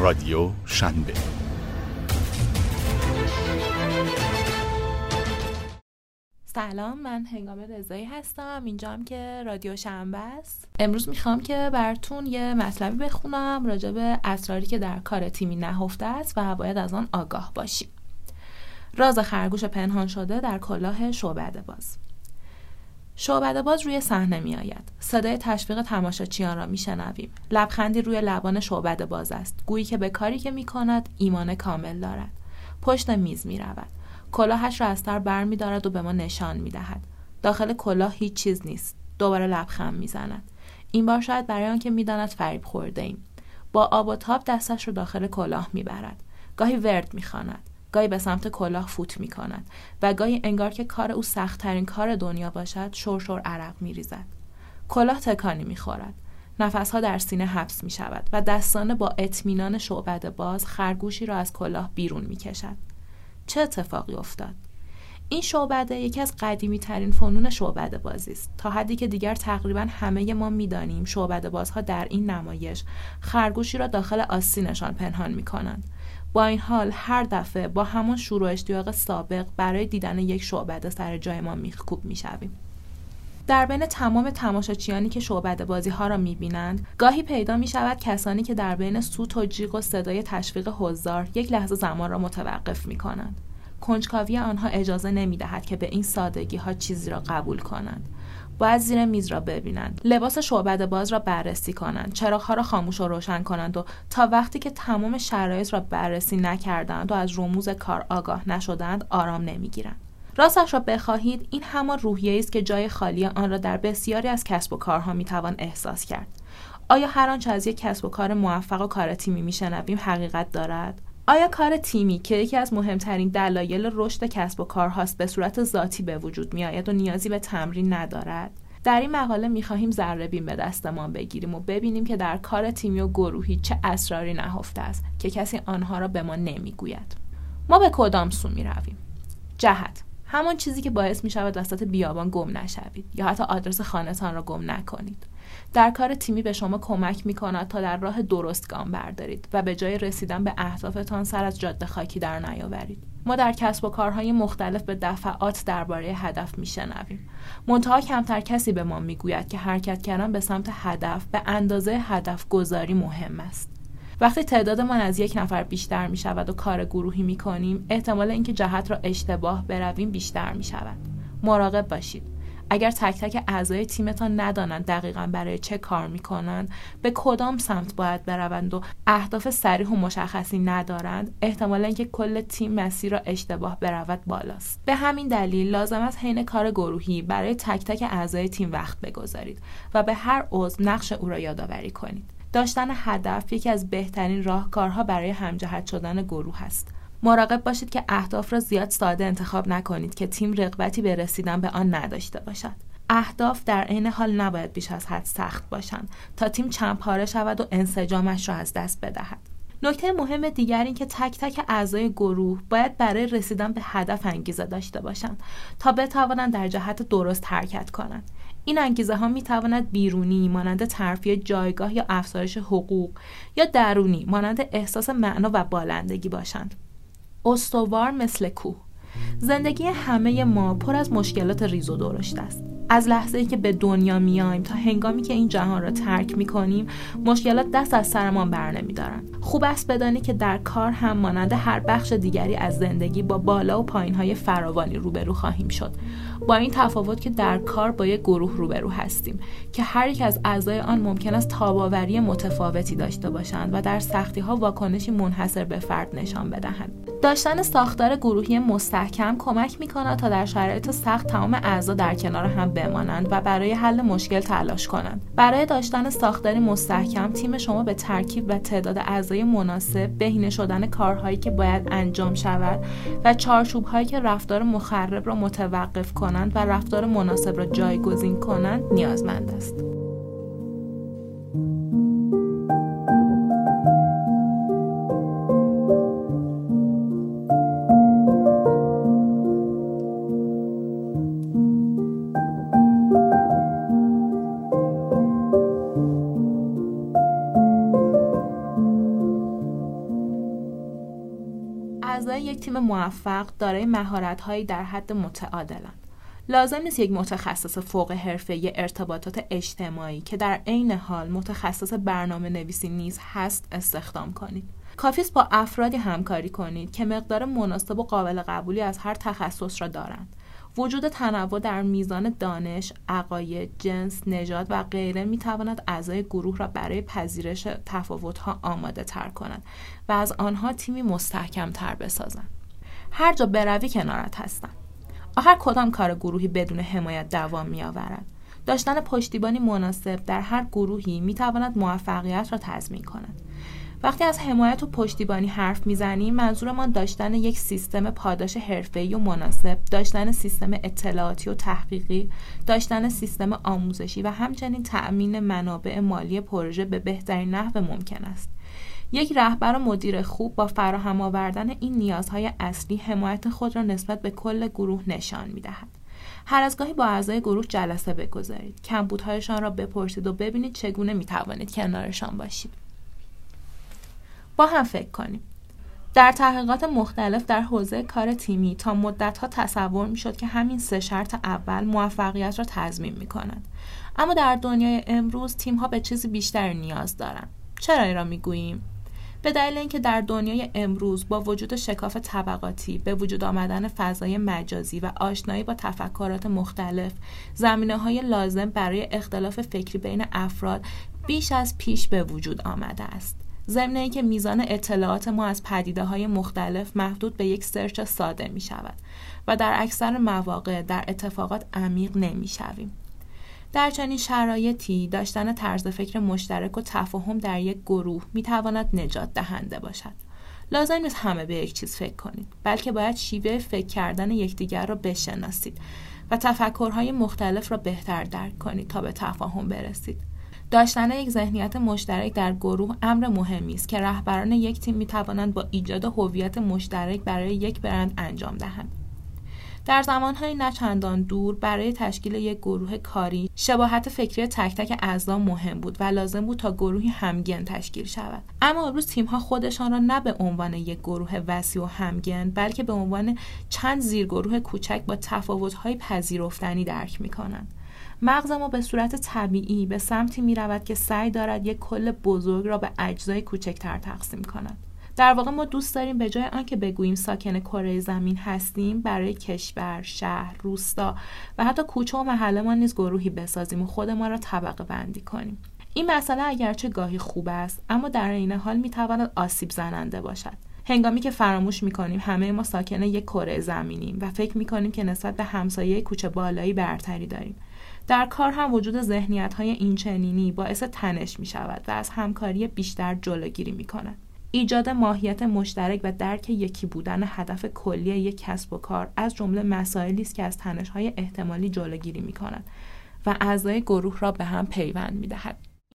رادیو شنبه. سلام من هنگام رضایی هستم. اینجام که رادیو شنبه است. امروز می‌خوام که براتون یه مطلبی بخونم راجع به اسراری که در کار تیمی نهفته است و باید از آن آگاه باشیم. راز خرگوش پنهان شده در کلاه شعبده باز. شعبده باز روی صحنه می آید. صدای تشویق تماشاچیان را می شنویم. لبخندی روی لبان شعبده باز است. گویی که به کاری که می کند ایمان کامل دارد. پشت میز می رود. کلاهش را از سر بر می دارد و به ما نشان می دهد. داخل کلاه هیچ چیز نیست. دوباره لبخند می زند. این بار شاید برای آنکه می داند فریب خورده ایم. با آب و تاب دستش را داخل کلاه می برد. گاهی ورد می خاند. گاهی به سمت کلاه فوت می کند و گاهی انگار که کار او سختترین کار دنیا باشد شور عرق می ریزد. کلاه تکانی می خورد. نفسها در سینه حبس می شود و دستانه با اطمینان شعبد باز خرگوشی را از کلاه بیرون می کشد. چه اتفاقی افتاد؟ این شعبده یکی از قدیمی ترین فنون شعبده بازی است تا حدی که دیگر تقریبا همه ما می‌دانیم شعبده بازها در این نمایش خرگوشی را داخل آستینشان پنهان می کنند با این حال هر دفعه با همان شروع اشتیاق سابق برای دیدن یک شعبده سر جای ما میخکوب می‌شویم در بین تمام تماشاچیانی که شعبده بازی ها را می بینند گاهی پیدا می شود کسانی که در بین سوت و جیغ و صدای تشویق حضار یک لحظه زمان را متوقف می کنند. کنجکاوی آنها اجازه نمی دهد که به این سادگی ها چیزی را قبول کنند. باید زیر میز را ببینند. لباس شعبده باز را بررسی کنند. چراغها را خاموش و روشن کنند و تا وقتی که تمام شرایط را بررسی نکردند و از رموز کار آگاه نشدند آرام نمی‌گیرند. راستش را بخواهید این همان روحیه است که جای خالی آن را در بسیاری از کسب و کارها می‌توان احساس کرد. آیا هر آنچه از یک کسب و کار موفق و کار تیمی میشنویم حقیقت دارد؟ آیا کار تیمی که یکی از مهمترین دلایل رشد کسب و کارهاست به صورت ذاتی به وجود میآید و نیازی به تمرین ندارد؟ در این مقاله می‌خواهیم ذره بین به دستمان بگیریم و ببینیم که در کار تیمی و گروهی چه اسراری نهفته است که کسی آنها را به ما نمی‌گوید. ما به کدام سو می‌رویم؟ جهت همان چیزی که باعث می شود وسط بیابان گم نشوید یا حتی آدرس خانهتان را گم نکنید. در کار تیمی به شما کمک می کند تا در راه درست گام بردارید و به جای رسیدن به اهدافتان سر از جاده خاکی در نیاورید. ما در کسب و کارهای مختلف به دفعات درباره هدف میشنویم منتها کمتر کسی به ما می‌گوید که حرکت کردن به سمت هدف به اندازه هدف گذاری مهم است. وقتی تعدادمان از یک نفر بیشتر می شود و کار گروهی می کنیم احتمال اینکه جهت را اشتباه برویم بیشتر می شود مراقب باشید. اگر تک تک اعضای تیمتان ندانند دقیقا برای چه کار می‌کنند به کدام سمت باید بروند و اهداف سریح و مشخصی ندارند احتمالا اینکه کل تیم مسیر را اشتباه برود بالاست. به همین دلیل لازم است حین کار گروهی برای تک تک اعضای تیم وقت بگذارید و به هر عضو نقش او را یادآوری کنید. داشتن هدف یکی از بهترین راهکارها برای همجهت شدن گروه است مراقب باشید که اهداف را زیاد ساده انتخاب نکنید که تیم رغبتی به رسیدن به آن نداشته باشد. اهداف در عین حال نباید بیش از حد سخت باشند تا تیم چند پاره شود و انسجامش را از دست بدهد. نکته مهم دیگر این که تک تک اعضای گروه باید برای رسیدن به هدف انگیزه داشته باشند تا بتوانند در جهت درست حرکت کنند. این انگیزه ها می تواند بیرونی مانند ترفیع جایگاه یا افزایش حقوق یا درونی مانند احساس معنا و بالندگی باشند. استوار مثل کوه. زندگی همه ما پر از مشکلات ریز و درشت است. از لحظه ای که به دنیا میایم تا هنگامی که این جهان را ترک می کنیم مشکلات دست از سرمان بر نمیدارند خوب است بدانی که در کار هم مانند هر بخش دیگری از زندگی با بالا و پایین های فراوانی روبرو خواهیم شد. با این تفاوت که در کار با یک گروه روبرو هستیم که هر یک از اعضای آن ممکن است تاباوری متفاوتی داشته باشند و در سختی ها واکنشی منحصر به فرد نشان بدهند. داشتن ساختار گروهی مستحکم کمک می کند تا در شرایط سخت تمام اعضا در کنار هم بمانند و برای حل مشکل تلاش کنند. برای داشتن ساختاری مستحکم تیم شما به ترکیب و تعداد اعضای مناسب بهینه شدن کارهایی که باید انجام شود و چارچوب هایی که رفتار مخرب را متوقف کنند و رفتار مناسب را جایگزین کنند نیازمند است. اعضای یک تیم موفق دارای مهارت‌هایی در حد متعادلند. لازم نیست یک متخصص فوق حرفه ارتباطات اجتماعی که در عین حال متخصص برنامه نویسی نیز هست استخدام کنید. کافیست با افرادی همکاری کنید که مقدار مناسب و قابل قبولی از هر تخصص را دارند. وجود تنوع در میزان دانش، عقاید، جنس، نژاد و غیره می تواند اعضای گروه را برای پذیرش تفاوتها آماده تر کند و از آنها تیمی مستحکم تر بسازند. هر جا بروی کنارت هستم. آخر کدام کار گروهی بدون حمایت دوام می آورد؟ داشتن پشتیبانی مناسب در هر گروهی می تواند موفقیت را تضمین کند. وقتی از حمایت و پشتیبانی حرف می‌زنیم منظورمان داشتن یک سیستم پاداش حرفه‌ای و مناسب داشتن سیستم اطلاعاتی و تحقیقی داشتن سیستم آموزشی و همچنین تأمین منابع مالی پروژه به بهترین نحو ممکن است. یک رهبر و مدیر خوب با فراهم آوردن این نیازهای اصلی حمایت خود را نسبت به کل گروه نشان می‌دهد. هر از گاهی با اعضای گروه جلسه بگذارید. کمبودهایشان را بپرسید و ببینید چگونه می توانید کنارشان باشید. با هم فکر کنیم در تحقیقات مختلف در حوزه کار تیمی تا مدتها تصور می شد که همین سه شرط اول موفقیت را تضمین می کند. اما در دنیای امروز تیم ها به چیزی بیشتر نیاز دارند. چرا این را می گوییم؟ به دلیل اینکه در دنیای امروز با وجود شکاف طبقاتی به وجود آمدن فضای مجازی و آشنایی با تفکرات مختلف زمینه های لازم برای اختلاف فکری بین افراد بیش از پیش به وجود آمده است ضمن که میزان اطلاعات ما از پدیده های مختلف محدود به یک سرچ ساده می شود و در اکثر مواقع در اتفاقات عمیق نمی شویم. در چنین شرایطی داشتن طرز فکر مشترک و تفاهم در یک گروه می تواند نجات دهنده باشد. لازم نیست همه به یک چیز فکر کنید بلکه باید شیوه فکر کردن یکدیگر را بشناسید و تفکرهای مختلف را بهتر درک کنید تا به تفاهم برسید داشتن یک ذهنیت مشترک در گروه امر مهمی است که رهبران یک تیم می توانند با ایجاد هویت مشترک برای یک برند انجام دهند. در زمانهای نچندان دور برای تشکیل یک گروه کاری شباهت فکری تک تک اعضا مهم بود و لازم بود تا گروهی همگن تشکیل شود. اما امروز تیمها خودشان را نه به عنوان یک گروه وسیع و همگن بلکه به عنوان چند زیرگروه کوچک با تفاوت‌های پذیرفتنی درک می‌کنند. مغز ما به صورت طبیعی به سمتی می رود که سعی دارد یک کل بزرگ را به اجزای کوچکتر تقسیم کند در واقع ما دوست داریم به جای آنکه بگوییم ساکن کره زمین هستیم برای کشور، شهر، روستا و حتی کوچه و محله ما نیز گروهی بسازیم و خود ما را طبقه بندی کنیم. این مسئله اگرچه گاهی خوب است اما در این حال می‌تواند آسیب زننده باشد. هنگامی که فراموش می‌کنیم همه ما ساکن یک کره زمینیم و فکر می‌کنیم که نسبت به همسایه کوچه بالایی برتری داریم در کار هم وجود ذهنیت های اینچنینی باعث تنش می شود و از همکاری بیشتر جلوگیری می کند. ایجاد ماهیت مشترک و درک یکی بودن هدف کلی یک کسب و کار از جمله مسائلی است که از تنش های احتمالی جلوگیری می کند و اعضای گروه را به هم پیوند می دهد.